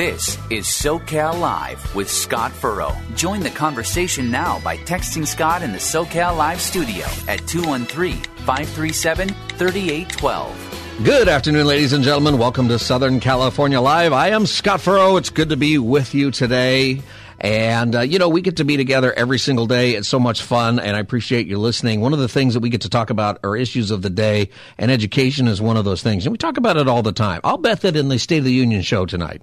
This is SoCal Live with Scott Furrow. Join the conversation now by texting Scott in the SoCal Live studio at 213 537 3812. Good afternoon, ladies and gentlemen. Welcome to Southern California Live. I am Scott Furrow. It's good to be with you today. And, uh, you know, we get to be together every single day. It's so much fun, and I appreciate you listening. One of the things that we get to talk about are issues of the day, and education is one of those things. And we talk about it all the time. I'll bet that in the State of the Union show tonight,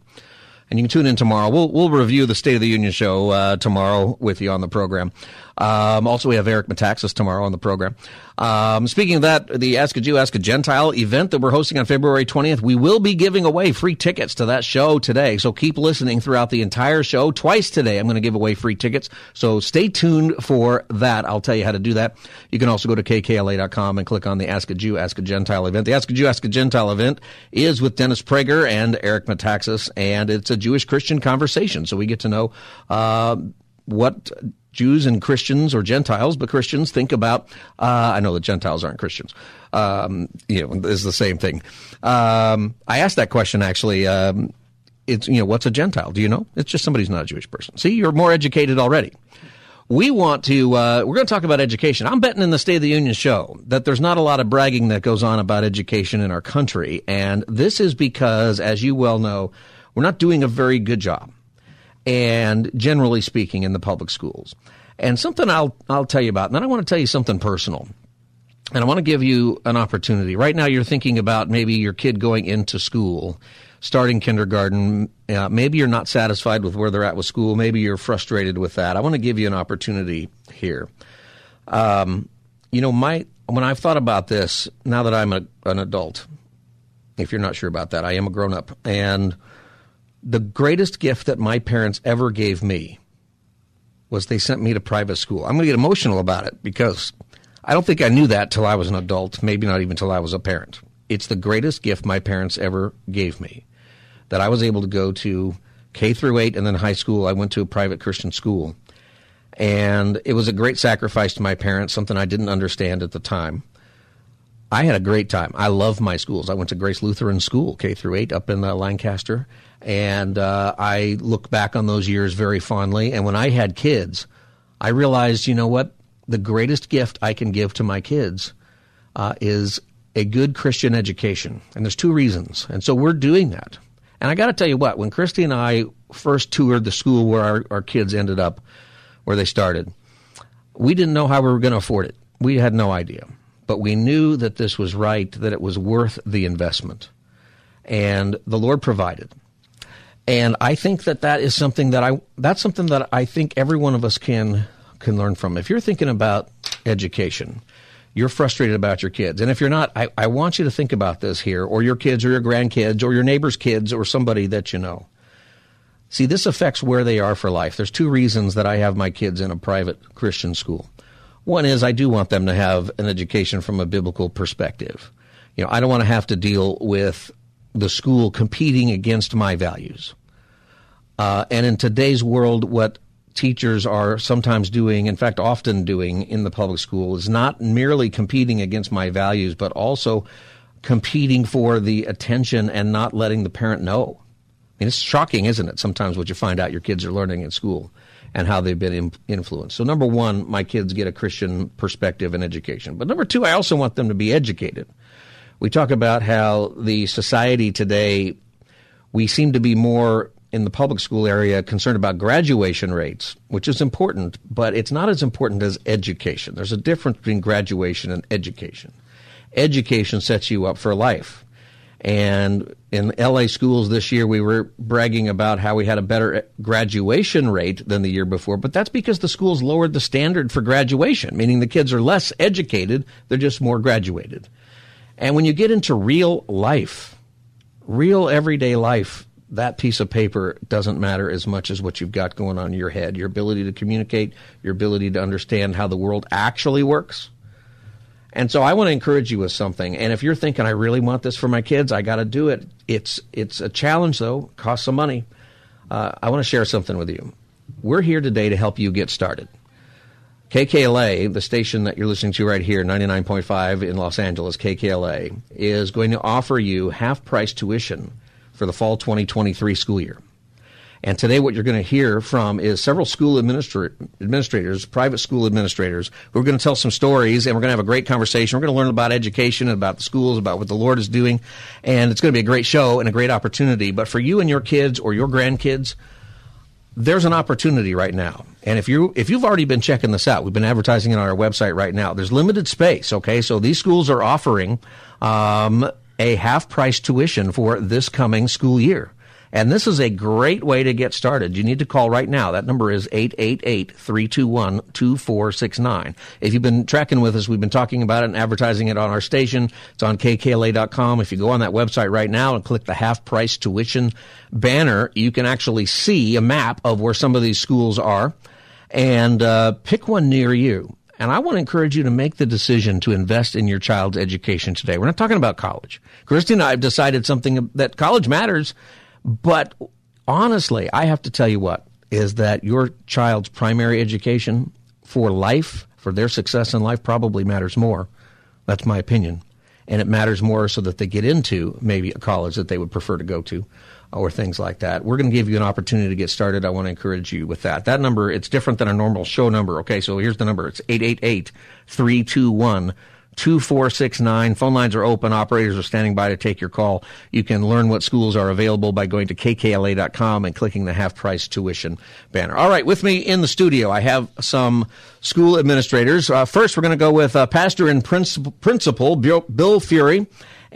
and you can tune in tomorrow. We'll we'll review the State of the Union show uh, tomorrow with you on the program. Um, also, we have Eric Metaxas tomorrow on the program. Um, speaking of that, the Ask a Jew, Ask a Gentile event that we're hosting on February 20th, we will be giving away free tickets to that show today. So keep listening throughout the entire show. Twice today, I'm going to give away free tickets. So stay tuned for that. I'll tell you how to do that. You can also go to kkla.com and click on the Ask a Jew, Ask a Gentile event. The Ask a Jew, Ask a Gentile event is with Dennis Prager and Eric Metaxas, and it's a Jewish Christian conversation. So we get to know uh, what Jews and Christians or Gentiles, but Christians think about. Uh, I know that Gentiles aren't Christians. Um, you know, is the same thing. Um, I asked that question actually. Um, it's you know, what's a Gentile? Do you know? It's just somebody who's not a Jewish person. See, you're more educated already. We want to. Uh, we're going to talk about education. I'm betting in the State of the Union show that there's not a lot of bragging that goes on about education in our country, and this is because, as you well know, we're not doing a very good job and generally speaking in the public schools. And something I'll I'll tell you about. And then I want to tell you something personal. And I want to give you an opportunity. Right now you're thinking about maybe your kid going into school, starting kindergarten. Uh, maybe you're not satisfied with where they're at with school. Maybe you're frustrated with that. I want to give you an opportunity here. Um, you know, my when I've thought about this, now that I'm a, an adult, if you're not sure about that, I am a grown up and the greatest gift that my parents ever gave me was they sent me to private school. I'm going to get emotional about it because I don't think I knew that till I was an adult, maybe not even till I was a parent. It's the greatest gift my parents ever gave me that I was able to go to K through 8 and then high school. I went to a private Christian school. And it was a great sacrifice to my parents, something I didn't understand at the time. I had a great time. I love my schools. I went to Grace Lutheran School, K through 8, up in uh, Lancaster. And uh, I look back on those years very fondly. And when I had kids, I realized, you know what? The greatest gift I can give to my kids uh, is a good Christian education. And there's two reasons. And so we're doing that. And I got to tell you what, when Christy and I first toured the school where our, our kids ended up, where they started, we didn't know how we were going to afford it. We had no idea. But we knew that this was right, that it was worth the investment. And the Lord provided. And I think that that is something that I that's something that I think every one of us can can learn from. If you're thinking about education, you're frustrated about your kids. And if you're not, I, I want you to think about this here, or your kids, or your grandkids, or your neighbor's kids, or somebody that you know. See, this affects where they are for life. There's two reasons that I have my kids in a private Christian school. One is I do want them to have an education from a biblical perspective. You know, I don't want to have to deal with the school competing against my values. Uh, and in today's world, what teachers are sometimes doing, in fact, often doing in the public school, is not merely competing against my values, but also competing for the attention and not letting the parent know. I mean, it's shocking, isn't it? Sometimes what you find out your kids are learning in school and how they've been influenced. So, number one, my kids get a Christian perspective and education. But number two, I also want them to be educated. We talk about how the society today, we seem to be more in the public school area concerned about graduation rates, which is important, but it's not as important as education. There's a difference between graduation and education. Education sets you up for life. And in LA schools this year, we were bragging about how we had a better graduation rate than the year before, but that's because the schools lowered the standard for graduation, meaning the kids are less educated, they're just more graduated. And when you get into real life, real everyday life, that piece of paper doesn't matter as much as what you've got going on in your head. Your ability to communicate, your ability to understand how the world actually works. And so I want to encourage you with something. And if you're thinking, I really want this for my kids, I got to do it. It's it's a challenge though, costs some money. Uh, I want to share something with you. We're here today to help you get started. KKLA, the station that you're listening to right here, 99.5 in Los Angeles, KKLA, is going to offer you half price tuition for the fall 2023 school year. And today, what you're going to hear from is several school administra- administrators, private school administrators, who are going to tell some stories, and we're going to have a great conversation. We're going to learn about education, about the schools, about what the Lord is doing, and it's going to be a great show and a great opportunity. But for you and your kids or your grandkids, there's an opportunity right now. And if you if you've already been checking this out, we've been advertising it on our website right now. There's limited space. Okay, so these schools are offering um, a half price tuition for this coming school year. And this is a great way to get started. You need to call right now. That number is 888-321-2469. If you've been tracking with us, we've been talking about it and advertising it on our station. It's on kkla.com. If you go on that website right now and click the half price tuition banner, you can actually see a map of where some of these schools are and uh, pick one near you. And I want to encourage you to make the decision to invest in your child's education today. We're not talking about college. Christy and I have decided something that college matters but honestly, I have to tell you what is that your child's primary education for life, for their success in life, probably matters more. That's my opinion. And it matters more so that they get into maybe a college that they would prefer to go to or things like that. We're going to give you an opportunity to get started. I want to encourage you with that. That number, it's different than a normal show number. Okay, so here's the number. It's 888 321 2469. Phone lines are open. Operators are standing by to take your call. You can learn what schools are available by going to kkla.com and clicking the half price tuition banner. All right, with me in the studio, I have some school administrators. Uh, first, we're going to go with uh, pastor and principal, principal Bill Fury.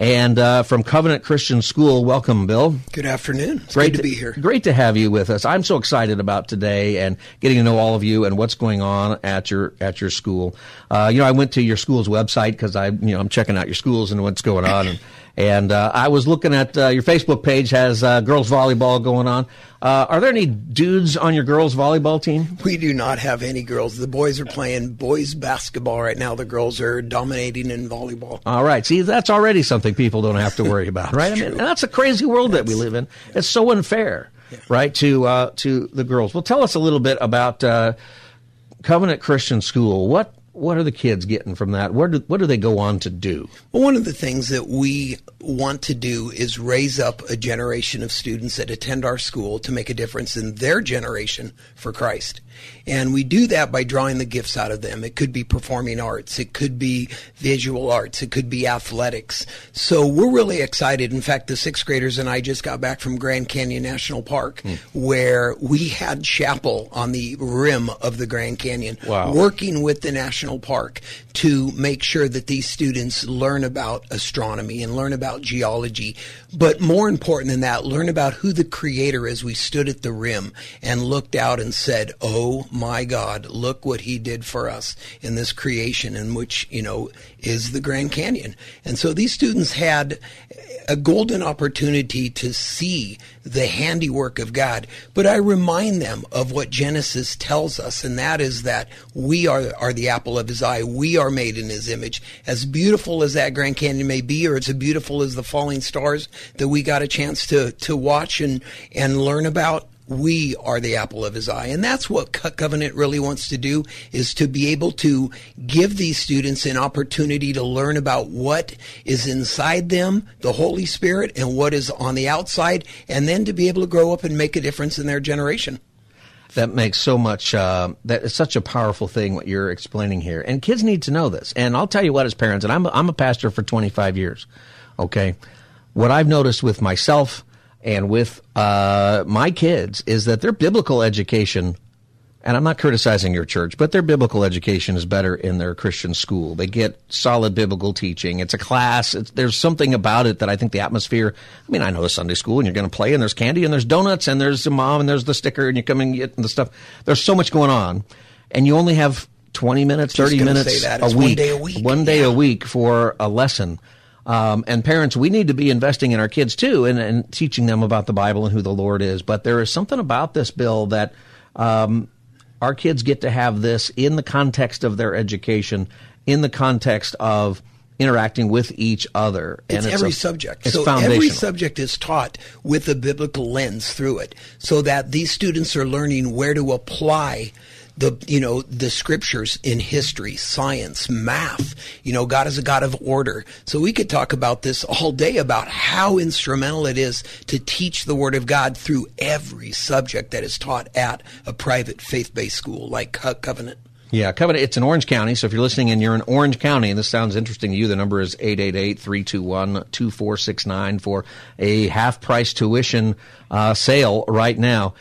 And uh, from Covenant Christian School, welcome, Bill. Good afternoon. It's great to, to, be here. Great to have you with us. I'm so excited about today and getting to know all of you and what's going on at your at your school. Uh, you know, I went to your school's website because I, you know, I'm checking out your schools and what's going on. And and uh, I was looking at uh, your Facebook page has uh, girls volleyball going on. Uh, are there any dudes on your girls volleyball team? We do not have any girls. The boys are playing boys basketball right now. The girls are dominating in volleyball. All right. See, that's already something people don't have to worry about, right? I mean, that's a crazy world that's, that we live in. It's so unfair, yeah. right? To uh, to the girls. Well, tell us a little bit about uh, Covenant Christian School. What what are the kids getting from that? What do, what do they go on to do? Well, one of the things that we want to do is raise up a generation of students that attend our school to make a difference in their generation for Christ. And we do that by drawing the gifts out of them. It could be performing arts. It could be visual arts. It could be athletics. So we're really excited. In fact, the sixth graders and I just got back from Grand Canyon National Park mm. where we had chapel on the rim of the Grand Canyon wow. working with the national park to make sure that these students learn about astronomy and learn about geology. But more important than that, learn about who the creator is. We stood at the rim and looked out and said, Oh my God, look what he did for us in this creation in which, you know, is the Grand Canyon. And so these students had a golden opportunity to see the handiwork of God. But I remind them of what Genesis tells us, and that is that we are, are the apple of his eye. We are made in his image. As beautiful as that Grand Canyon may be, or as beautiful as the falling stars that we got a chance to, to watch and, and learn about, we are the apple of his eye. And that's what Covenant really wants to do is to be able to give these students an opportunity to learn about what is inside them, the Holy Spirit, and what is on the outside, and then to be able to grow up and make a difference in their generation. That makes so much, uh, that is such a powerful thing what you're explaining here. And kids need to know this. And I'll tell you what, as parents, and I'm, I'm a pastor for 25 years, okay? What I've noticed with myself, and with uh, my kids is that their biblical education, and I'm not criticizing your church, but their biblical education is better in their Christian school. They get solid biblical teaching. It's a class. It's, there's something about it that I think the atmosphere. I mean, I know the Sunday school, and you're going to play, and there's candy, and there's donuts, and there's the mom, and there's the sticker, and you come and get the stuff. There's so much going on, and you only have 20 minutes, 30 minutes a week, one day a week, one day yeah. a week for a lesson Um, and parents, we need to be investing in our kids too and, and, teaching them about the Bible and who the Lord is. But there is something about this bill that um, our kids get to have this in the context of their education, in the context of interacting with each other. And it's, it's every a, subject. It's so every subject is taught with a biblical lens through it, so that these students are learning where to apply the you know the scriptures in history, science, math. You know, God is a God of order. So we could talk about this all day about how instrumental it is to teach the Word of God through every subject that is taught at a private faith-based school like Covenant. Yeah, Covenant, it's in Orange County. So if you're listening and you're in Orange County and this sounds interesting to you, the number is 888-321-2469 for a half price tuition uh, sale right now.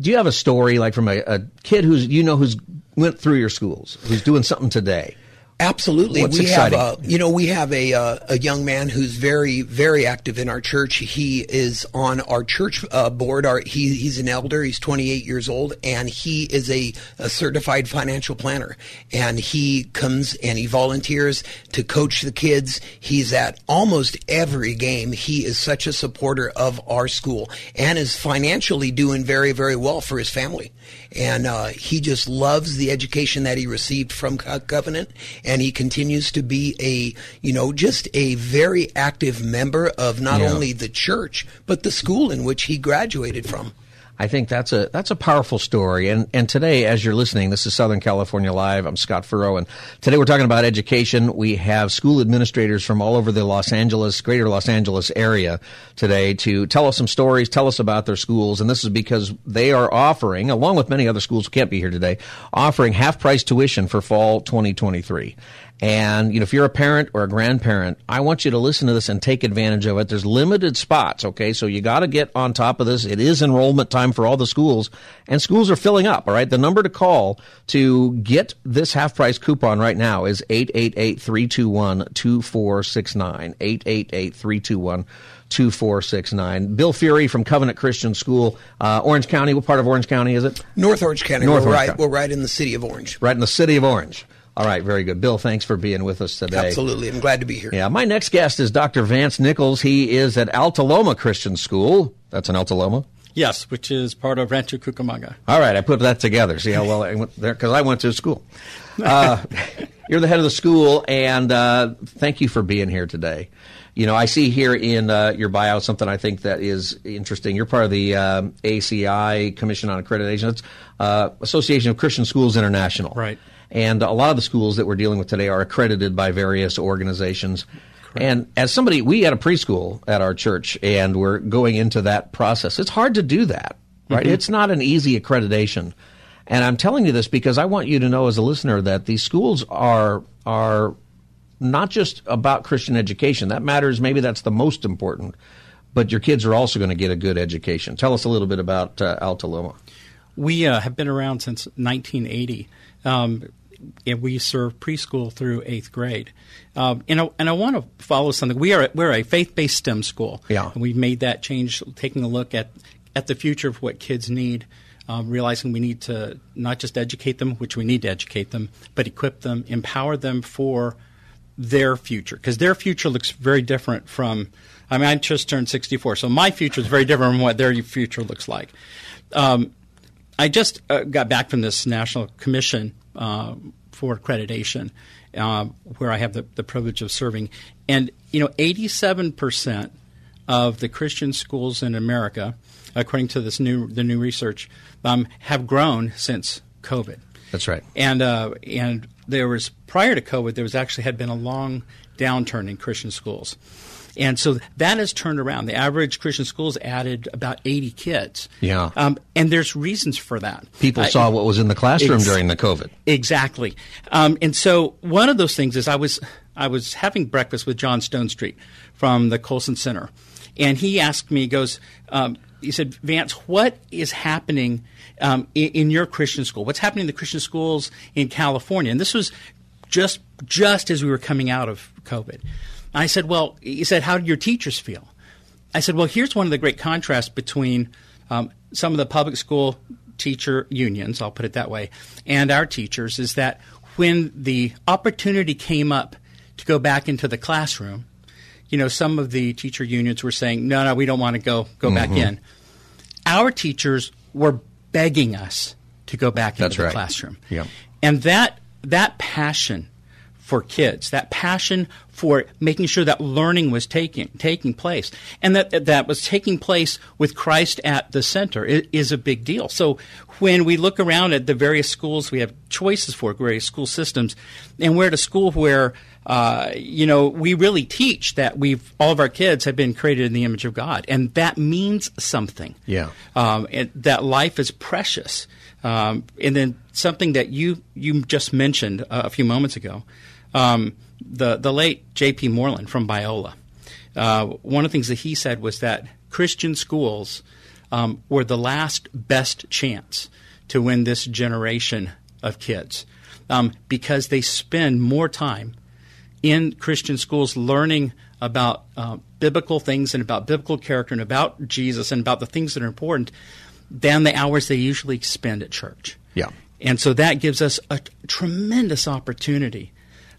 Do you have a story like from a, a kid who's, you know, who's went through your schools, who's doing something today? Absolutely, What's we exciting? have a you know we have a uh, a young man who's very very active in our church. He is on our church uh, board. Our he, he's an elder. He's 28 years old, and he is a, a certified financial planner. And he comes and he volunteers to coach the kids. He's at almost every game. He is such a supporter of our school and is financially doing very very well for his family and uh, he just loves the education that he received from Covenant, and he continues to be a you know just a very active member of not yeah. only the church but the school in which he graduated from. I think that's a that's a powerful story. And and today, as you're listening, this is Southern California Live. I'm Scott Furrow, and today we're talking about education. We have school administrators from all over the Los Angeles, greater Los Angeles area today to tell us some stories, tell us about their schools. And this is because they are offering, along with many other schools who can't be here today, offering half price tuition for fall 2023. And you know, if you're a parent or a grandparent, I want you to listen to this and take advantage of it. There's limited spots, okay? So you got to get on top of this. It is enrollment time for all the schools, and schools are filling up, all right? The number to call to get this half price coupon right now is 888-321-2469. 888-321 2469. Bill Fury from Covenant Christian School, uh, Orange County. What part of Orange County is it? North Orange County. North we're Orange right. County. We're right in the city of Orange. Right in the city of Orange. All right, very good. Bill, thanks for being with us today. Absolutely. I'm glad to be here. Yeah, my next guest is Dr. Vance Nichols. He is at Alta Loma Christian School. That's in Alta Loma. Yes, which is part of Rancho Cucamonga. All right, I put that together. See how well I went there because I went to school. Uh, you're the head of the school, and uh, thank you for being here today. You know, I see here in uh, your bio something I think that is interesting. You're part of the um, ACSI Commission on Accreditation. It's uh, Association of Christian Schools International. Right. And a lot of the schools that we're dealing with today are accredited by various organizations. Correct. And as somebody, we had a preschool at our church, and we're going into that process. It's hard to do that, right? Mm-hmm. It's not an easy accreditation. And I'm telling you this because I want you to know as a listener that these schools are are not just about Christian education. That matters. Maybe that's the most important. But your kids are also going to get a good education. Tell us a little bit about uh, Alta Loma. We uh, have been around since 1980. Um, and we serve preschool through eighth grade. Um, and I, and I want to follow something. We are we're a faith based STEM school. Yeah. And we've made that change, taking a look at at the future of what kids need. Um, realizing we need to not just educate them, which we need to educate them, but equip them, empower them for their future, because their future looks very different from. I mean, I just turned 64, so my future is very different from what their future looks like. Um, I just uh, got back from this national commission uh, for accreditation, uh, where I have the, the privilege of serving. And, you know, 87% of the Christian schools in America, according to this new, the new research, um, have grown since COVID. That's right. And, uh, and there was, prior to COVID, there was actually had been a long downturn in Christian schools. And so that has turned around. The average Christian schools added about 80 kids. Yeah. Um, and there's reasons for that. People saw what was in the classroom ex- during the COVID. Exactly. Um, and so one of those things is I was I was having breakfast with John Stonestreet from the Colson Center, and he asked me, he goes, um, he said, Vance, what is happening um, in, in, your Christian school? What's happening in the Christian schools in California? And this was just just as we were coming out of COVID. I said, Well, he said, How did your teachers feel? I said, Well, here's one of the great contrasts between um, some of the public school teacher unions, I'll put it that way, and our teachers is that when the opportunity came up to go back into the classroom, you know, some of the teacher unions were saying, no, no, we don't want to go go back in. Our teachers were begging us to go back into the right. classroom. Yeah. And that that passion for kids, that passion for making sure that learning was taking taking place, and that that was taking place with Christ at the center is a big deal. So when we look around at the various schools, we have choices for various school systems, and we're at a school where. Uh, you know, we really teach that we've all of our kids have been created in the image of God, and that means something Yeah. um, and that life is precious. Um, and then something that you you just mentioned uh, a few moments ago, um, the the late J.P. Moreland from Biola. Uh, one of the things that he said was that Christian schools um, were the last best chance to win this generation of kids um, because they spend more time in Christian schools learning about uh, biblical things and about biblical character and about Jesus and about the things that are important than the hours they usually spend at church. Yeah. And so that gives us a tremendous opportunity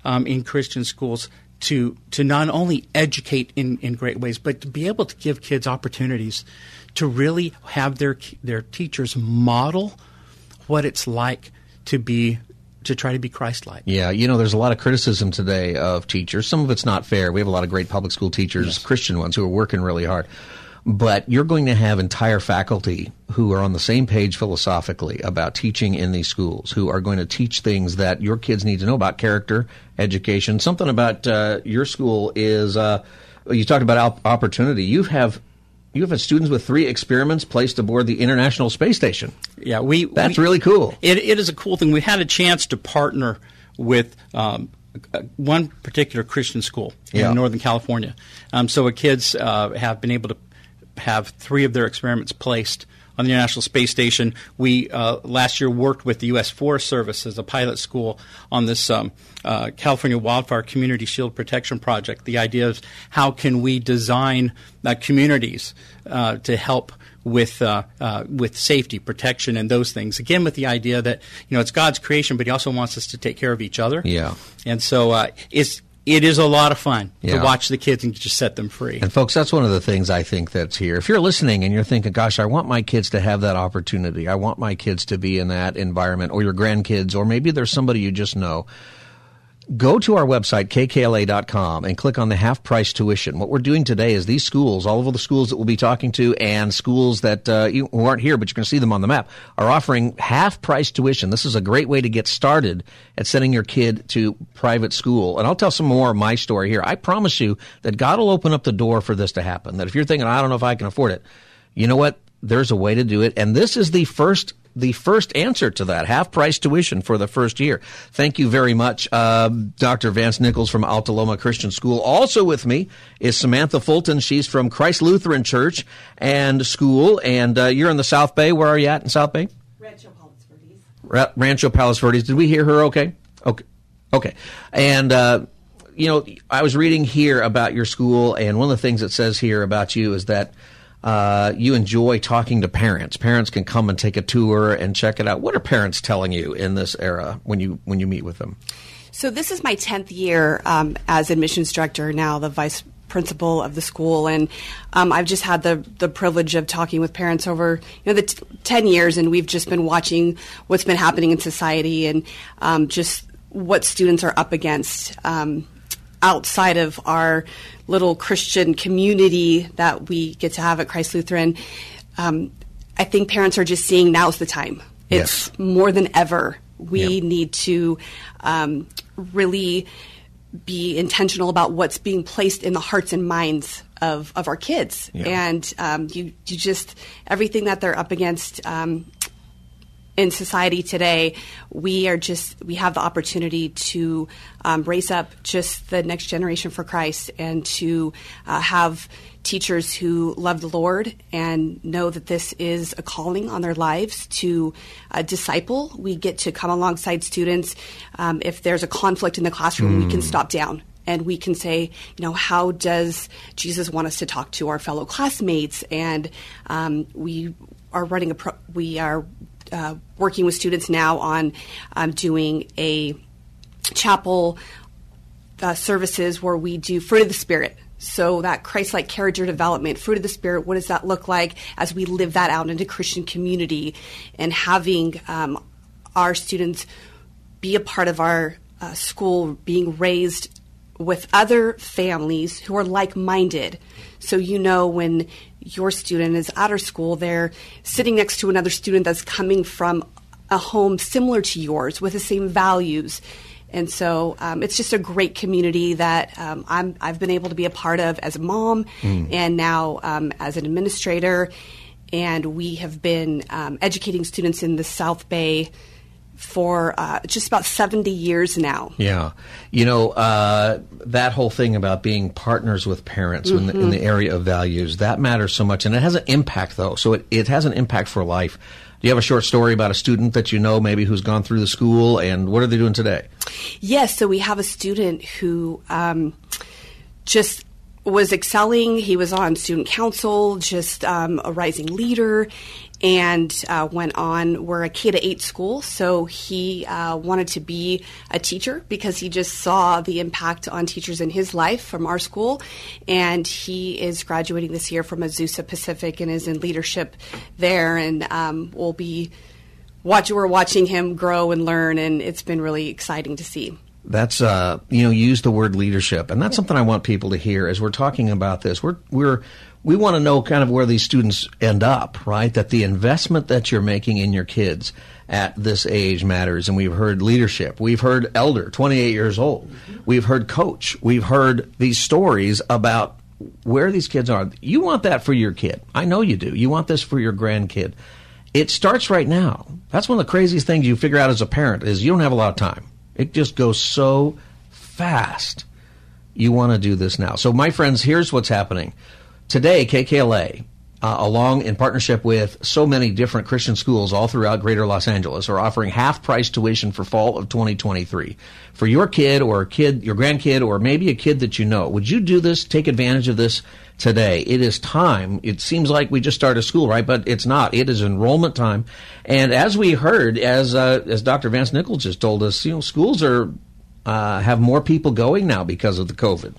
um, in Christian schools to to not only educate in, in great ways, but to be able to give kids opportunities to really have their their teachers model what it's like to be to try to be Christ-like. Yeah, you know, there's a lot of criticism today of teachers. Some of it's not fair. We have a lot of great public school teachers, Christian ones, who are working really hard. But you're going to have entire faculty who are on the same page philosophically about teaching in these schools, who are going to teach things that your kids need to know about character, education. Something about uh, your school is uh, you talked about op- opportunity. You have you have students with three experiments placed aboard the International Space Station. Yeah, we That's we- really cool. It, it is a cool thing. We had a chance to partner with um, uh, one particular Christian school Yeah. in Northern California. Um, so kids uh, have been able to have three of their experiments placed on the International Space Station. We uh, last year worked with the U.S. Forest Service as a pilot school on this um, uh, California Wildfire Community Shield Protection Project. The idea is how can we design uh, communities uh, to help with uh, uh, with safety, protection, and those things. Again, with the idea that you know it's God's creation, but He also wants us to take care of each other. Yeah. and so uh, it's it is a lot of fun Yeah. to watch the kids and just set them free. And folks, that's one of the things I think that's here. If you're listening and you're thinking, gosh, I want my kids to have that opportunity. I want my kids to be in that environment or your grandkids, or maybe there's somebody you just know. Go to our website, kkla.com, and click on the half price tuition. What we're doing today is these schools, all of the schools that we'll be talking to, and schools that uh, you, who aren't here, but going to see them on the map, are offering half price tuition. This is a great way to get started at sending your kid to private school. And I'll tell some more of my story here. I promise you that God will open up the door for this to happen. That if you're thinking, I don't know if I can afford it, you know what? There's a way to do it. And this is the first the first answer to that half price tuition for the first year. Thank you very much, uh, Dr. Vance Nichols from Alta Loma Christian School. Also with me is Samantha Fulton. She's from Christ Lutheran Church and School, and uh, you're in the South Bay. Where are you at in South Bay? Rancho Palos Verdes. Ra- Rancho Palos Verdes. Did we hear her okay? Okay. Okay. And, uh, you know, I was reading here about your school, and one of the things it says here about you is that uh, you enjoy talking to parents. Parents can come and take a tour and check it out. What are parents telling you in this era when you when you meet with them? So this is my tenth year um, as admissions director. Now the vice principal of the school, and um, I've just had the the privilege of talking with parents over you know the t- ten years, and we've just been watching what's been happening in society and um, just what students are up against. Um, outside of our little Christian community that we get to have at Christ Lutheran, um, I think parents are just seeing now's the time. It's Yes. more than ever. We Yep. need to um, really be intentional about what's being placed in the hearts and minds of, of our kids. Yeah. And um, you, you just, everything that they're up against um, in society today, we are just we have the opportunity to um, raise up just the next generation for Christ and to uh, have teachers who love the Lord and know that this is a calling on their lives to uh, disciple. We get to come alongside students um, if there's a conflict in the classroom, we can stop down and we can say, you know, how does Jesus want us to talk to our fellow classmates? And um, we are running a pro- we are uh, working with students now on um, doing a chapel uh, services where we do fruit of the spirit. So that Christ-like character development, fruit of the spirit, what does that look like as we live that out into Christian community, and having um, our students be a part of our uh, school, being raised with other families who are like-minded. So you know when your student is out of school, they're sitting next to another student that's coming from a home similar to yours with the same values and so um, it's just a great community that um, i have been able to be a part of as a mom mm. and now um, as an administrator. And we have been um, educating students in the South Bay for uh, just about 70 years now. Yeah. You know, uh, that whole thing about being partners with parents mm-hmm. in, the, in, the, area of values, that matters so much. And it has an impact, though. So it, it has an impact for life. Do you have a short story about a student that you know maybe who's gone through the school and what are they doing today? Yes, so we have a student who um, just was excelling. He was on student council, just um, a rising leader, and uh, went on. We're a K to eight school, so he uh, wanted to be a teacher because he just saw the impact on teachers in his life from our school. And he is graduating this year from Azusa Pacific and is in leadership there, and um, we'll be watch. We're watching him grow and learn, and it's been really exciting to see. That's uh, you know, use the word leadership, and that's something I want people to hear as we're talking about this. We're we're we want to know kind of where these students end up, right? That the investment that you're making in your kids at this age matters. And we've heard leadership. We've heard elder, 28 years old. We've heard coach. We've heard these stories about where these kids are. You want that for your kid. I know you do. You want this for your grandkid. It starts right now. That's one of the craziest things you figure out as a parent is you don't have a lot of time. It just goes so fast. You want to do this now. So my friends, here's what's happening. Today, KKLA, uh, along in partnership with so many different Christian schools all throughout greater Los Angeles, are offering half price tuition for fall of 2023. For your kid or a kid, your grandkid, or maybe a kid that you know, would you do this? Take advantage of this today. It is time. It seems like we just started school, right? But it's not. It is enrollment time. And as we heard, as, uh, as Dr. Vance Nichols just told us, you know, schools are, uh, have more people going now because of the COVID.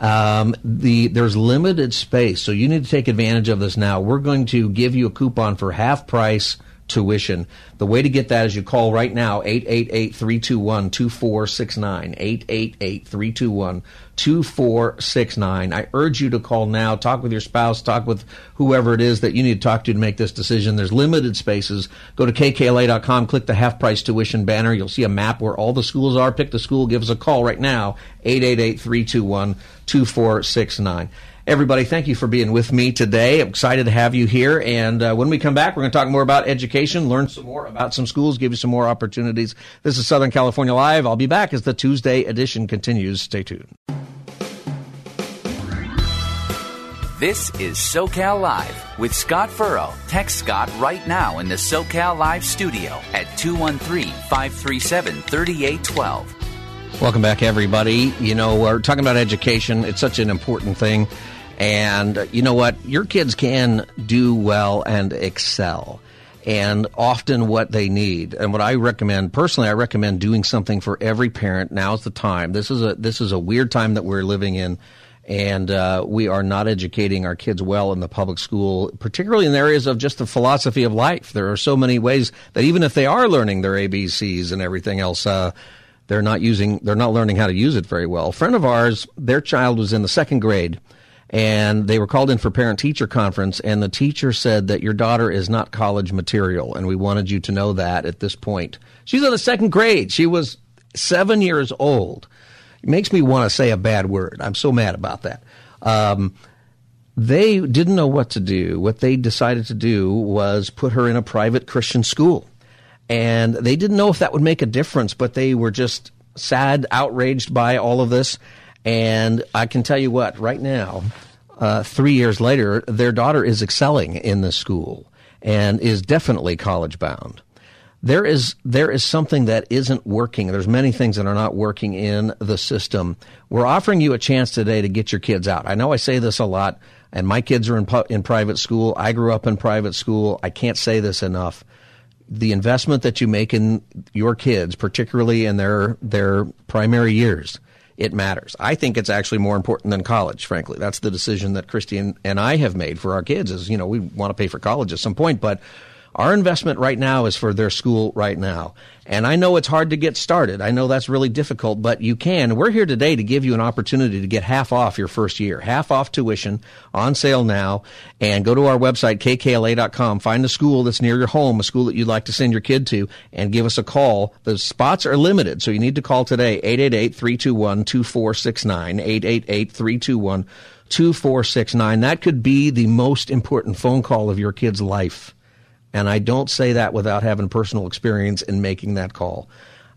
Um, the there's limited space, so you need to take advantage of this now. We're going to give you a coupon for half price tuition. The way to get that is you call right now 888-321-2469 888-321-2469. I urge you to call now, talk with your spouse, talk with whoever it is that you need to talk to to make this decision. There's limited spaces. Go to kkla.com, click the half price tuition banner. You'll see a map where all the schools are. Pick the school, give us a call right now 888-321-2469. Everybody, thank you for being with me today. I'm excited to have you here. And uh, when we come back, we're going to talk more about education, learn some more about some schools, give you some more opportunities. This is Southern California Live. I'll be back as the Tuesday edition continues. Stay tuned. This is SoCal Live with Scott Furrow. Text Scott right now in the SoCal Live studio at 213 537 3812. Welcome back, everybody. You know, we're talking about education. It's such an important thing. And you know what? Your kids can do well and excel. And often what they need, and what I recommend personally, I recommend doing something for every parent. Now's the time. This is a this is a weird time that we're living in, and uh, we are not educating our kids well in the public school, particularly in the areas of just the philosophy of life. There are so many ways that even if they are learning their ABCs and everything else, uh, they're not using they're not learning how to use it very well. A friend of ours, their child was in the second grade and they were called in for parent teacher conference and the teacher said that your daughter is not college material and we wanted you to know that at this point. She's in the second grade. She was seven years old. It makes me want to say a bad word. I'm so mad about that. Um, they didn't know what to do. What they decided to do was put her in a private christian school. And they didn't know if that would make a difference but they were just sad outraged by all of this and I can tell you what, right now, uh, three years later, their daughter is excelling in the school and is definitely college bound. There is there is something that isn't working. There's many things that are not working in the system. We're offering you a chance today to get your kids out. I know I say this a lot, and my kids are in in private school. I grew up in private school. I can't say this enough. The investment that you make in your kids, particularly in their their primary years, it matters. I think it's actually more important than college, frankly. That's the decision that Christy and, and I have made for our kids is, you know, we want to pay for college at some point, but our investment right now is for their school right now. And I know it's hard to get started. I know that's really difficult, but you can. We're here today to give you an opportunity to get half off your first year, half off tuition on sale now. And go to our website, kkla.com, find a school that's near your home, a school that you'd like to send your kid to, and give us a call. The spots are limited, so you need to call today, 888 321 2469, 888 321 2469. That could be the most important phone call of your kid's life. And I don't say that without having personal experience in making that call.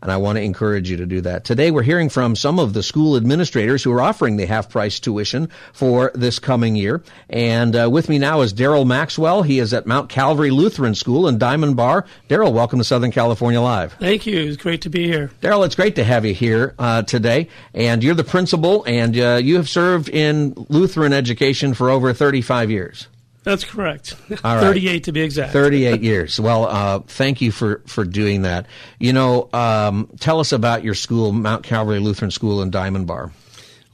And I want to encourage you to do that. Today we're hearing from some of the school administrators who are offering the half price tuition for this coming year. And uh, with me now is Daryl Maxwell. He is at Mount Calvary Lutheran School in Diamond Bar. Daryl, welcome to Southern California Live. Thank you. It's great to be here. Daryl, it's great to have you here uh, today. And you're the principal, and uh, you have served in Lutheran education for over 35 years. That's correct. All right. 38 to be exact. 38 years. Well, uh, thank you for, for doing that. You know, um, tell us about your school, Mount Calvary Lutheran School in Diamond Bar.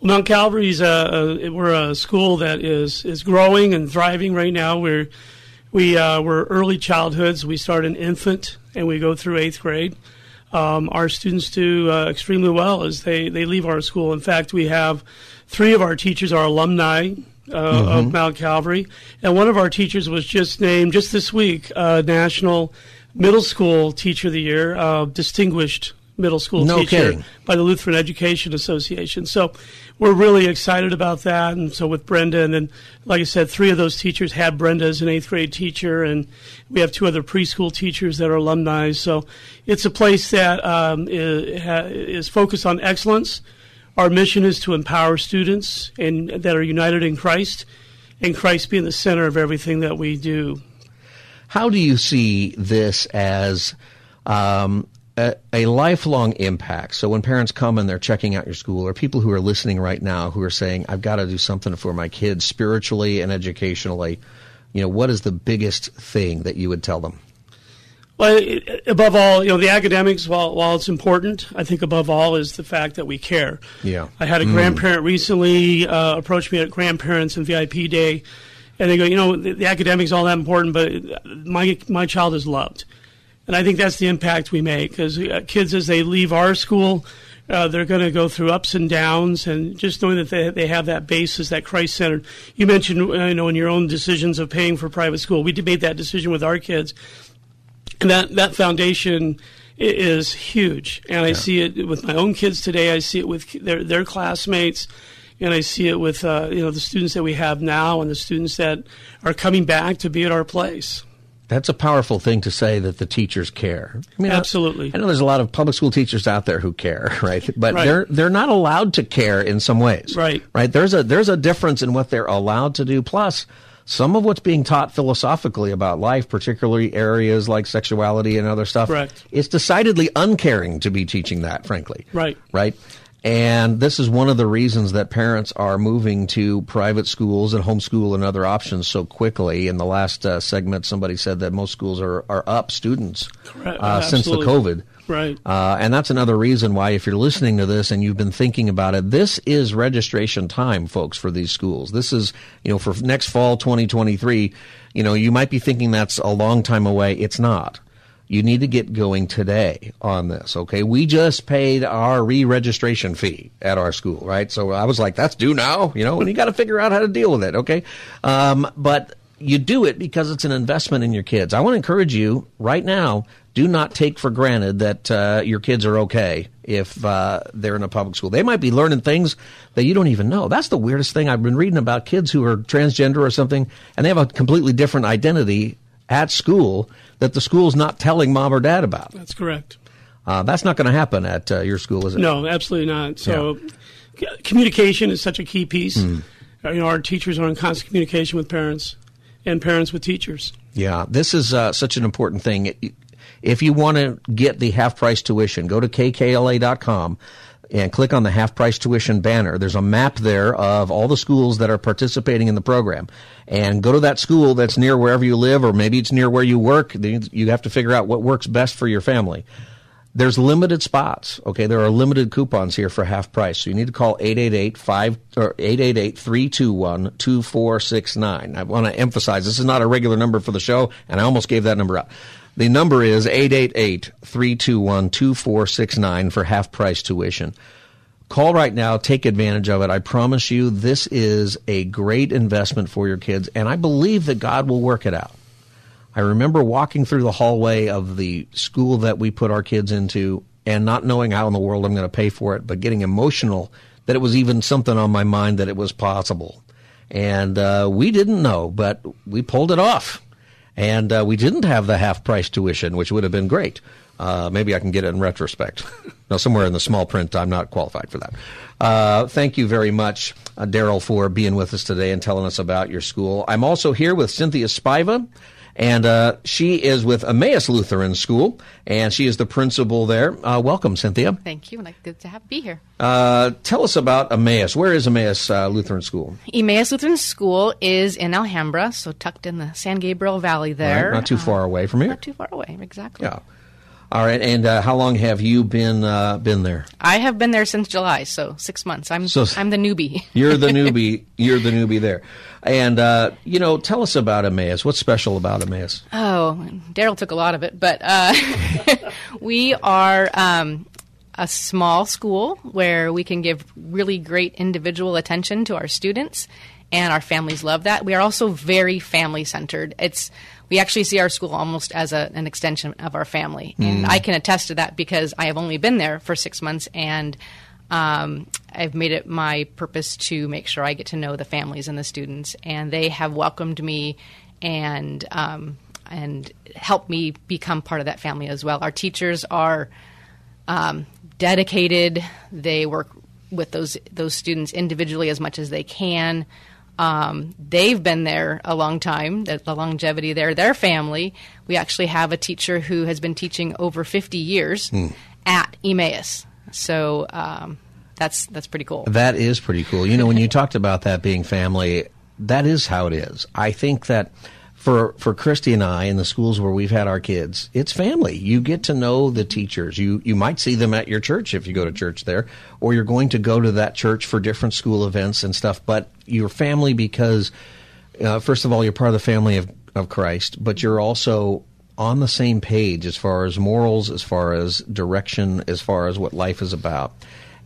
Well, Mount Calvary's a, a, we're a school that is is growing and thriving right now. We're we uh, we're early childhoods. We start an infant and we go through eighth grade. Um, our students do uh, extremely well as they, they leave our school. In fact, we have three of our teachers are alumni uh, mm-hmm. of Mount Calvary, and one of our teachers was just named just this week uh, National Middle School Teacher of the Year, uh, distinguished middle school no teacher kidding. by the Lutheran Education Association. So we're really excited about that. And so with Brenda, and then, like I said, three of those teachers had Brenda as an eighth grade teacher, and we have two other preschool teachers that are alumni. So it's a place that um, is, is focused on excellence our mission is to empower students and that are united in Christ, and Christ being the center of everything that we do. How do you see this as um, a, a, lifelong impact? So when parents come and they're checking out your school, or people who are listening right now who are saying, "I've got to do something for my kids spiritually and educationally," you know, what is the biggest thing that you would tell them? Well, above all, you know, the academics, while, while it's important, I think above all is the fact that we care. Yeah. I had a mm. grandparent recently uh, approach me at Grandparents and VIP Day, and they go, you know, the, the academics all that important, but my my child is loved, and I think that's the impact we make because uh, kids as they leave our school. Uh, they're going to go through ups and downs, and just knowing that they, they have that basis, that Christ centered. You mentioned, uh, you know, in your own decisions of paying for private school, we made that decision with our kids and that that foundation is huge. And I see it with my own kids today. I see it with their their classmates, and I see it with uh, you know the students that we have now and the students that are coming back to be at our place. That's a powerful thing to say that the teachers care. I mean, Absolutely. I, I know there's a lot of public school teachers out there who care, right? But right. they're they're not allowed to care in some ways. Right. Right. There's a there's a difference in what they're allowed to do. Plus, some of what's being taught philosophically about life, particularly areas like sexuality and other stuff, Correct. it's decidedly uncaring to be teaching that, frankly. Right. Right. And this is one of the reasons that parents are moving to private schools and homeschool and other options so quickly. In the last uh, segment, somebody said that most schools are, are up students uh, since the COVID. Right. Uh, and that's another reason why, if you're listening to this and you've been thinking about it, this is registration time, folks, for these schools. This is, you know, for next fall 2023, you know, you might be thinking that's a long time away. It's not. You need to get going today on this, okay? We just paid our re-registration fee at our school, right? So I was like, that's due now, you know, and you got to figure out how to deal with it, okay? Um, but you do it because it's an investment in your kids. I want to encourage you right now do not take for granted that uh, your kids are okay if uh, they're in a public school. They might be learning things that you don't even know. That's the weirdest thing I've been reading about kids who are transgender or something, and they have a completely different identity at school that the school's not telling mom or dad about. That's correct. Uh, that's not going to happen at uh, your school, is it? No, absolutely not. So, yeah. communication is such a key piece. Mm. You know, our teachers are in constant communication with parents and parents with teachers. Yeah, this is uh, such an important thing. If you want to get the half price tuition, go to kkla.com and click on the half price tuition banner. There's a map there of all the schools that are participating in the program. And go to that school that's near wherever you live, or maybe it's near where you work. You have to figure out what works best for your family. there's limited spots. Okay, there are limited coupons here for half price. So you need to call 888 5 or 888 321 2469. I want to emphasize this is not a regular number for the show, and I almost gave that number out. The number is 888 321 2469 for half price tuition. Call right now, take advantage of it. I promise you, this is a great investment for your kids, and I believe that God will work it out. I remember walking through the hallway of the school that we put our kids into and not knowing how in the world I'm going to pay for it, but getting emotional that it was even something on my mind that it was possible. And uh, we didn't know, but we pulled it off. And uh, we didn't have the half price tuition, which would have been great. Uh, maybe I can get it in retrospect. no, somewhere in the small print, I'm not qualified for that. Uh, thank you very much, uh, Daryl, for being with us today and telling us about your school. I'm also here with Cynthia Spiva. And uh, she is with Emmaus Lutheran School, and she is the principal there. Uh, welcome, Cynthia. Thank you. Good to have be here. Uh, tell us about Emmaus. Where is Emmaus uh, Lutheran School? Emmaus Lutheran School is in Alhambra, so tucked in the San Gabriel Valley there. Right, not too far away from here. Not too far away, exactly. Yeah. All right, and uh, how long have you been uh, been there? I have been there since July, so six months. I'm so, I'm the newbie. you're the newbie. You're the newbie there, and uh, you know, tell us about Emmaus. What's special about Emmaus? Oh, Daryl took a lot of it, but uh, we are um, a small school where we can give really great individual attention to our students, and our families love that. We are also very family centered. It's we actually see our school almost as a, an extension of our family. And mm. I can attest to that because I have only been there for six months and um, I've made it my purpose to make sure I get to know the families and the students. And they have welcomed me and, um, and helped me become part of that family as well. Our teachers are um, dedicated, they work with those, those students individually as much as they can. Um, they've been there a long time, the, the, longevity there, their family. We actually have a teacher who has been teaching over 50 years hmm. at Emmaus. So um, that's, that's pretty cool. That is pretty cool. You know, when you talked about that being family, that is how it is. I think that for for Christy and I in the schools where we've had our kids, it's family. You get to know the teachers. You you might see them at your church if you go to church there, or you're going to go to that church for different school events and stuff. But you're family because, uh, first of all, you're part of the family of of Christ, but you're also on the same page as far as morals, as far as direction, as far as what life is about.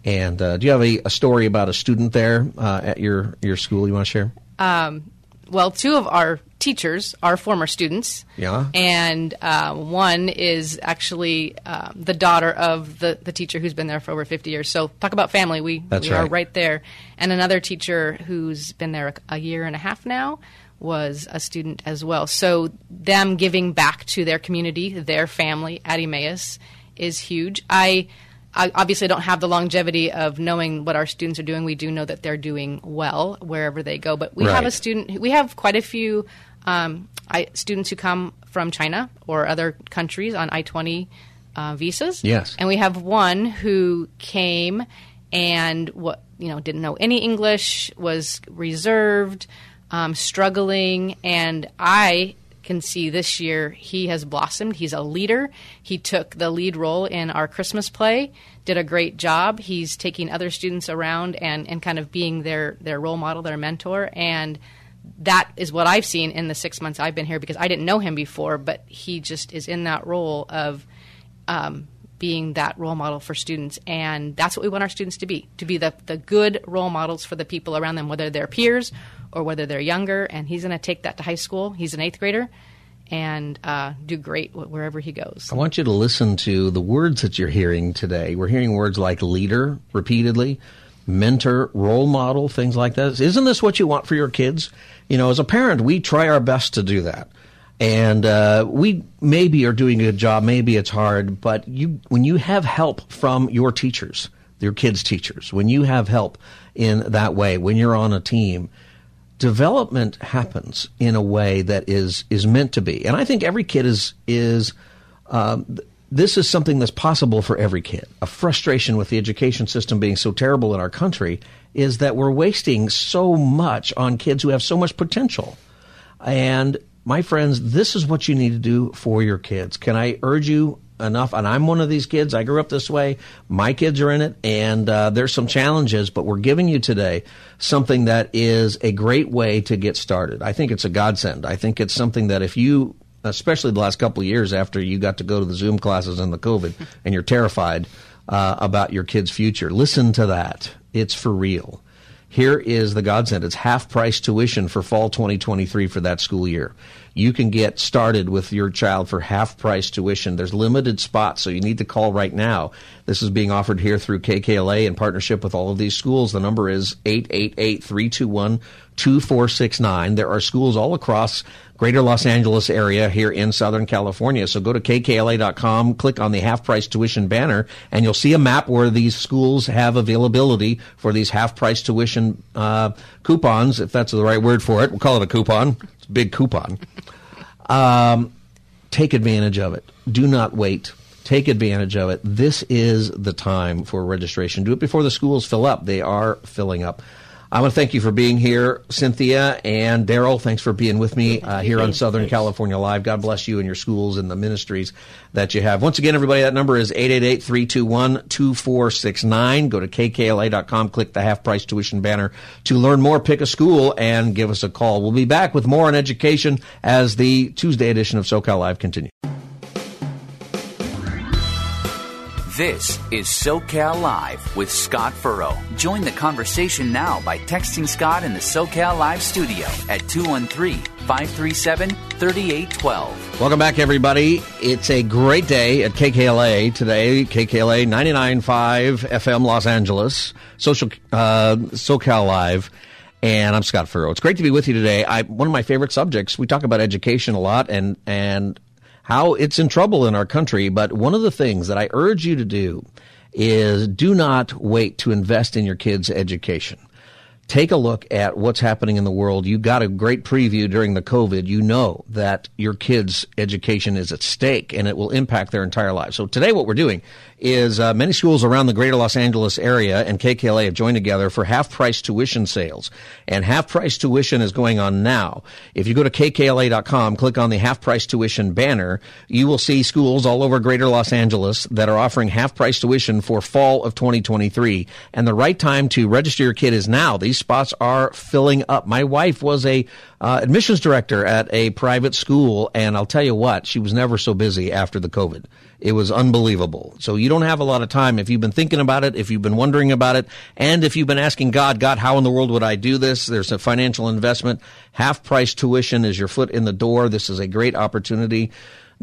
And uh, do you have a, a, story about a student there uh, at your your school you want to share? Um, well, two of our teachers are former students. Yeah. And uh, one is actually uh, the daughter of the, the teacher who's been there for over 50 years. So talk about family. We, That's we right. are right there. And another teacher who's been there a, a year and a half now was a student as well. So them giving back to their community, their family at Emmaus is huge. I I obviously don't have the longevity of knowing what our students are doing. We do know that they're doing well wherever they go, but we right. have a student. We have quite a few um, I, students who come from China or other countries on I twenty uh, visas. Yes, and we have one who came and what you know didn't know any English, was reserved, um, struggling, and I can see this year he has blossomed. He's a leader. He took the lead role in our Christmas play, did a great job. He's taking other students around and, and kind of being their, their role model, their mentor. And that is what I've seen in the six months I've been here because I didn't know him before, but he just is in that role of um, being that role model for students. And that's what we want our students to be to be the, the good role models for the people around them, whether they're peers or whether they're younger. And he's going to take that to high school. He's an eighth grader and uh, do great wherever he goes. I want you to listen to the words that you're hearing today. We're hearing words like leader repeatedly, mentor, role model, things like that. Isn't this what you want for your kids? You know, as a parent, we try our best to do that. And uh, we maybe are doing a good job, maybe it's hard, but you when you have help from your teachers, your kids' teachers, when you have help in that way, when you're on a team, development happens in a way that is is meant to be. And I think every kid is is um, this is something that's possible for every kid. A frustration with the education system being so terrible in our country is that we're wasting so much on kids who have so much potential. And my friends, this is what you need to do for your kids. Can I urge you enough. And I'm one of these kids. I grew up this way. My kids are in it, and uh, there's some challenges, but we're giving you today something that is a great way to get started. I think it's a godsend. I think it's something that if you, especially the last couple of years after you got to go to the Zoom classes and the COVID, and you're terrified uh, about your kid's future, listen to that. It's for real. Here is the godsend. It's half price tuition for fall 2023 for that school year. You can get started with your child for half price tuition. There's limited spots, so you need to call right now. This is being offered here through KKLA in partnership with all of these schools. The number is 888 321 2469. There are schools all across greater Los Angeles area here in Southern California. So go to kkla.com, click on the half price tuition banner, and you'll see a map where these schools have availability for these half price tuition uh, coupons, if that's the right word for it. We'll call it a coupon. It's a big coupon. Um, take advantage of it. Do not wait. Take advantage of it. This is the time for registration. Do it before the schools fill up. They are filling up. I want to thank you for being here, Cynthia and Daryl. Thanks for being with me uh, here on Southern California Live. God bless you and your schools and the ministries that you have. Once again, everybody, that number is 888-321-2469. Go to kkla.com, click the half price tuition banner to learn more, pick a school, and give us a call. We'll be back with more on education as the Tuesday edition of SoCal Live continues. This is SoCal Live with Scott Furrow. Join the conversation now by texting Scott in the SoCal Live studio at 213 537 3812. Welcome back, everybody. It's a great day at KKLA today. KKLA 99.5 FM Los Angeles, social uh, SoCal Live. And I'm Scott Furrow. It's great to be with you today. I, one of my favorite subjects. We talk about education a lot, and and how it's in trouble in our country. But one of the things that I urge you to do is do not wait to invest in your kids' education. Take a look at what's happening in the world. You got a great preview during the COVID. You know that your kids' education is at stake and it will impact their entire lives. So today what we're doing is uh, many schools around the greater Los Angeles area and KKLA have joined together for half price tuition sales. And half price tuition is going on now. If you go to kkla.com, click on the half price tuition banner, you will see schools all over greater Los Angeles that are offering half price tuition for fall of 2023. And the right time to register your kid is now. These spots are filling up. My wife was a uh, admissions director at a private school, and I'll tell you what, she was never so busy after the COVID. It was unbelievable. So you don't have a lot of time. If you've been thinking about it, if you've been wondering about it, and if you've been asking God, God, how in the world would I do this? There's a financial investment. Half price tuition is your foot in the door. This is a great opportunity.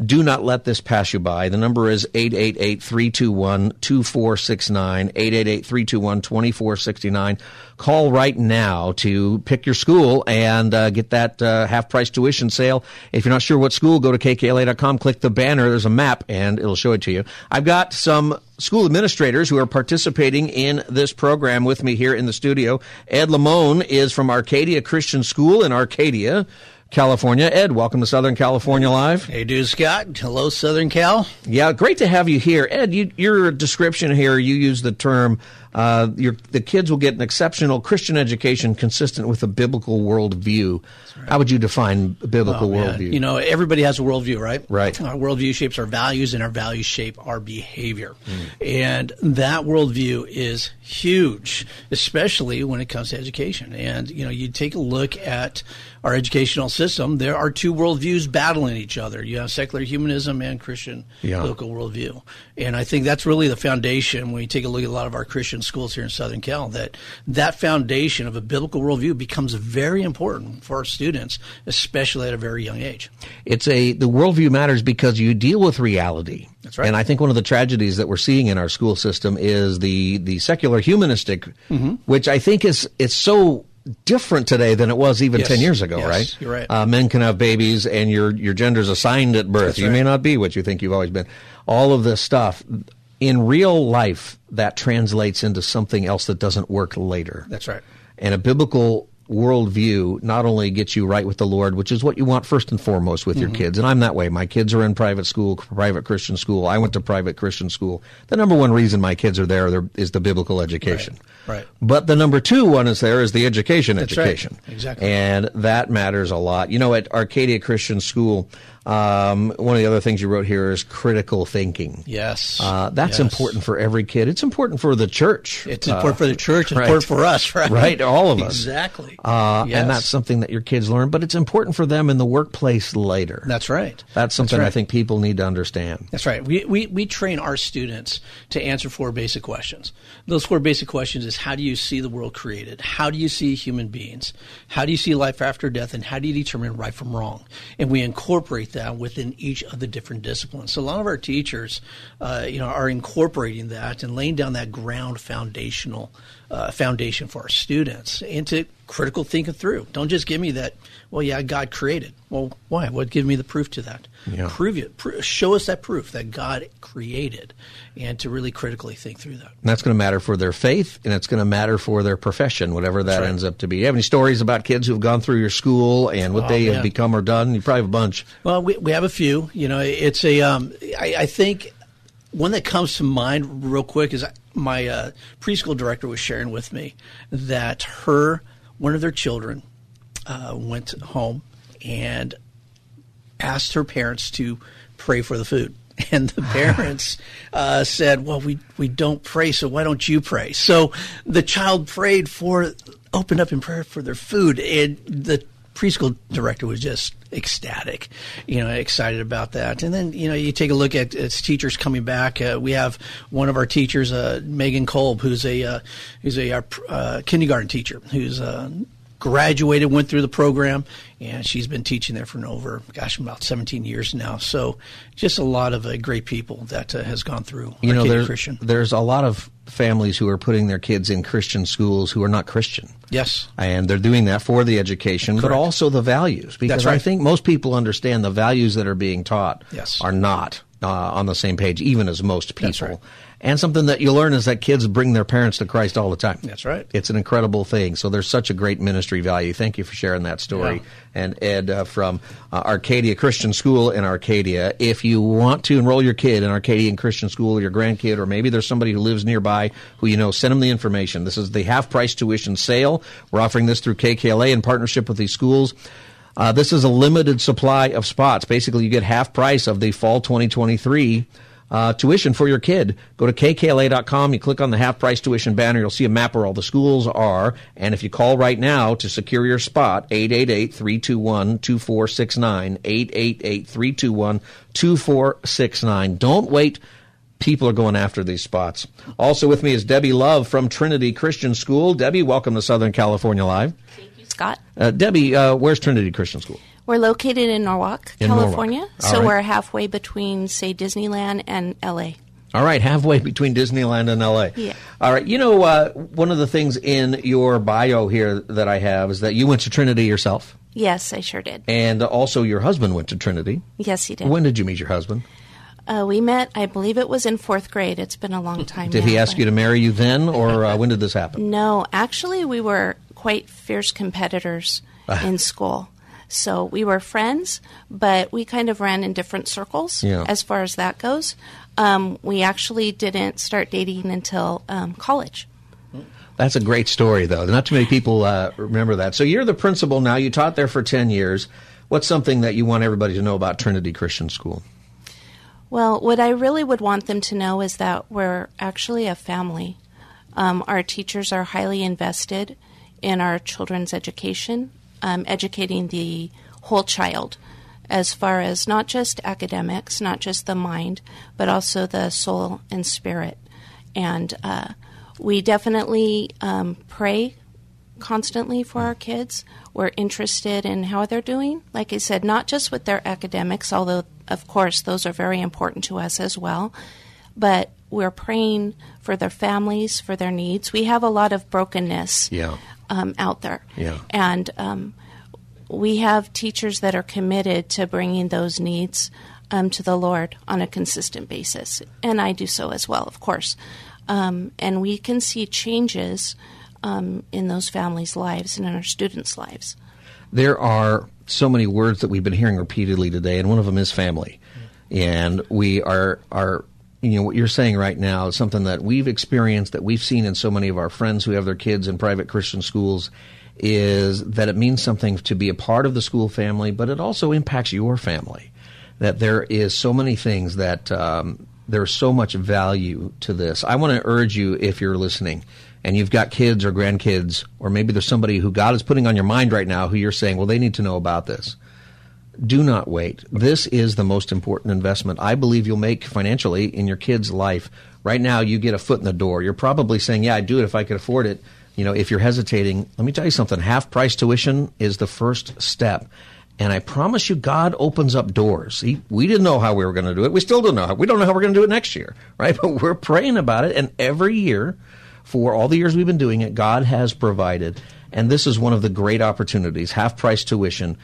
Do not let this pass you by. The number is 888-321-2469, 888-321-2469. Call right now to pick your school and uh, get that uh, half-price tuition sale. If you're not sure what school, go to kkla.com, click the banner. There's a map, and it'll show it to you. I've got some school administrators who are participating in this program with me here in the studio. Ed Lamone is from Arcadia Christian School in Arcadia. California. Ed, welcome to Southern California Live. Hey, dude, Scott. Hello, Southern Cal. Yeah, great to have you here. Ed, you, your description here, you use the term uh, your, the kids will get an exceptional Christian education consistent with a biblical worldview. Right. How would you define biblical oh, worldview? You know, everybody has a worldview, right? Right. Our worldview shapes our values, and our values shape our behavior. Mm. And that worldview is huge, especially when it comes to education. And, you know, you take a look at our educational system, there are two worldviews battling each other. You have secular humanism and Christian yeah. biblical worldview. And I think that's really the foundation when you take a look at a lot of our Christian schools here in Southern Cal, that that foundation of a biblical worldview becomes very important for our students, especially at a very young age. It's a, the worldview matters because you deal with reality. That's right. And I think one of the tragedies that we're seeing in our school system is the, the secular humanistic, mm-hmm. which I think is, it's so different today than it was even yes. 10 years ago, yes, right? You're right. Uh, men can have babies and your, your gender's assigned at birth. That's you right. may not be what you think you've always been. All of this stuff. In real life, that translates into something else that doesn't work later. That's right. And a biblical worldview not only gets you right with the Lord, which is what you want first and foremost with your mm-hmm. kids. And I'm that way. My kids are in private school, private Christian school. I went to private Christian school. The number one reason my kids are there is the biblical education. Right. right. But the number two one is there is the education That's right. education. Exactly. And that matters a lot. You know, at Arcadia Christian School, um, one of the other things you wrote here is critical thinking. Yes. Uh, that's Yes. important for every kid. It's important for the church. It's Uh, important for the church. It's right. important for us, right? Right, all of us. Exactly. Uh, Yes. And that's something that your kids learn, but it's important for them in the workplace later. That's right. That's something I right. think people need to understand. That's right. We, we, we train our students to answer four basic questions. Those four basic questions is how do you see the world created? How do you see human beings? How do you see life after death? And how do you determine right from wrong? And we incorporate that within each of the different disciplines. So a lot of our teachers, uh, you know, are incorporating that and laying down that ground foundational uh, foundation for our students into critical thinking through. Don't just give me that. Well, yeah, God created. Well, why? What give me the proof to that? Yeah. Prove it. Pr- show us that proof that God created, and to really critically think through that. And that's going to matter for their faith, and it's going to matter for their profession, whatever that right. ends up to be. You have any stories about kids who've gone through your school and what Oh, they have become or done? You probably have a bunch. Well, we, we have a few. You know, it's a. Um, I, I think one that comes to mind real quick is my uh, preschool director was sharing with me that her one of their children uh, went home and asked her parents to pray for the food. And the parents uh, said, "Well, we we don't pray, so why don't you pray?" So the child prayed for, opened up in prayer for their food, and the preschool director was just ecstatic, you know, excited about that. And then you know, you take a look at its teachers coming back. Uh, we have one of our teachers, uh, Megan Kolb, who's a uh, who's a uh, uh, kindergarten teacher, who's uh, graduated, went through the program, and she's been teaching there for over, gosh, about 17 years now. So just a lot of uh, great people that uh, has gone through You know, there's, Christian. there's a lot of families who are putting their kids in Christian schools who are not Christian. Yes. And they're doing that for the education, but also the values. Because That's right. I think most people understand the values that are being taught Yes. are not uh, on the same page, even as most people. Right. And something that you learn is that kids bring their parents to Christ all the time. That's right. It's an incredible thing. So there's such a great ministry value. Thank you for sharing that story. Yeah. And Ed uh, from uh, Arcadia Christian School in Arcadia. If you want to enroll your kid in Arcadian Christian School, or your grandkid, or maybe there's somebody who lives nearby who you know, send them the information. This is the half price tuition sale. We're offering this through KKLA in partnership with these schools. Uh, this is a limited supply of spots. Basically, you get half price of the fall 2023 uh, tuition for your kid. Go to kkla.com. You click on the half price tuition banner. You'll see a map where all the schools are. And if you call right now to secure your spot, 888 321 2469. 888 321 2469. Don't wait. People are going after these spots. Also with me is Debbie Love from Trinity Christian School. Debbie, welcome to Southern California Live. Thank you, Scott. Uh, Debbie, uh, where's Trinity Christian School? We're located in Norwalk, In California. All So right. we're halfway between, say, Disneyland and LA. All right, halfway between Disneyland and LA. Yeah. All right, you know, uh, one of the things in your bio here that I have is that you went to Trinity yourself, Yes, I sure did. and also your husband went to Trinity. Yes, he did. When did you meet your husband? Uh, we met, I believe it was in fourth grade. It's been a long time. Did now, he ask but- you to marry you then, or uh, when did this happen? No, actually, we were quite fierce competitors in school. So we were friends, but we kind of ran in different circles Yeah. as far as that goes. Um, we actually didn't start dating until um, college. That's a great story, though. Not too many people uh, remember that. So you're the principal now. You taught there for 10 years. What's something that you want everybody to know about Trinity Christian School? Well, what I really would want them to know is that we're actually a family. Um, our teachers are highly invested in our children's education, um, educating the whole child as far as not just academics, not just the mind, but also the soul and spirit. And uh, we definitely um, pray constantly for our kids. We're interested in how they're doing. Like I said, not just with their academics, although, of course, those are very important to us as well, but we're praying for their families, for their needs. We have a lot of brokenness Yeah. Um, out there. Yeah. And um, we have teachers that are committed to bringing those needs um, to the Lord on a consistent basis. And I do so as well, of course. Um, and we can see changes um, in those families' lives and in our students' lives. There are so many words that we've been hearing repeatedly today, and one of them is family. And we are are you know what you're saying right now is something that we've experienced that we've seen in so many of our friends who have their kids in private Christian schools is that it means something to be a part of the school family, but it also impacts your family. That there is so many things that um, there's so much value to this. I want to urge you, if you're listening and you've got kids or grandkids, or maybe there's somebody who God is putting on your mind right now who you're saying, well, they need to know about this. Do not wait. This is the most important investment I believe you'll make financially in your kid's life. Right now, you get a foot in the door. You're probably saying, yeah, I'd do it if I could afford it. You know, if you're hesitating, let me tell you something. Half price tuition is the first step. And I promise you, God opens up doors. He, we didn't know how we were going to do it. We still don't know how. We don't know how we're going to do it next year, right? But we're praying about it. And every year, for all the years we've been doing it, God has provided. And this is one of the great opportunities half price tuition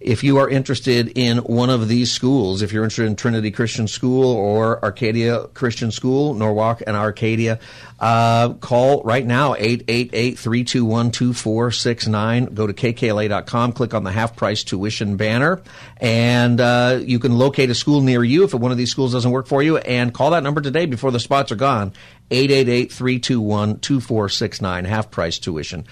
if you are interested in one of these schools, if you're interested in Trinity Christian School or Arcadia Christian School, Norwalk and Arcadia, uh, call right now 888-321-2469. Go to kkla.com, click on the half price tuition banner, and uh, you can locate a school near you if one of these schools doesn't work for you, and call that number today before the spots are gone. 888-321-2469, half price tuition.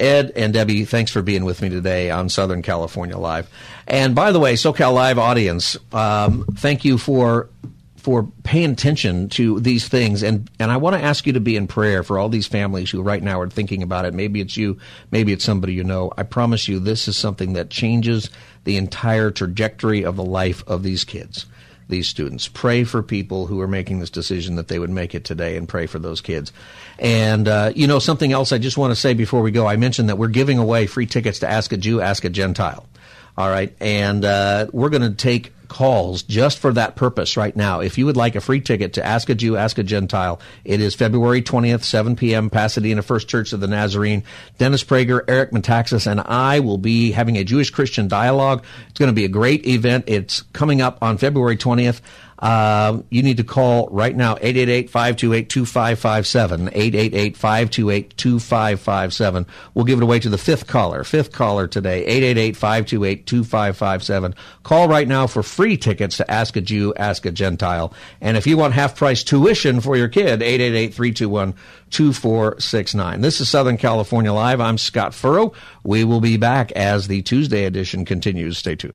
Ed and Debbie, thanks for being with me today on Southern California Live. And by the way, SoCal Live audience, um, thank you for for paying attention to these things. And and I want to ask you to be in prayer for all these families who right now are thinking about it. Maybe it's you maybe it's somebody you know. I promise you this is something that changes the entire trajectory of the life of these kids these students. Pray for people who are making this decision that they would make it today and pray for those kids. And, uh, you know, something else I just want to say before we go. I mentioned that we're giving away free tickets to Ask a Jew, Ask a Gentile. All right. And uh, we're going to take calls just for that purpose right now. If you would like a free ticket to Ask a Jew, Ask a Gentile, it is February 20th, 7 p.m., Pasadena First Church of the Nazarene. Dennis Prager, Eric Metaxas, and I will be having a Jewish Christian dialogue. It's going to be a great event. It's coming up on February 20th. Uh, you need to call right now 888-528-2557 888-528-2557 we'll give it away to the fifth caller fifth caller today 888-528-2557 call right now for free tickets to ask a jew ask a gentile. And if you want half price tuition for your kid 888-321-2469 this is southern california live. I'm scott furrow. We will be back as the tuesday edition continues. Stay tuned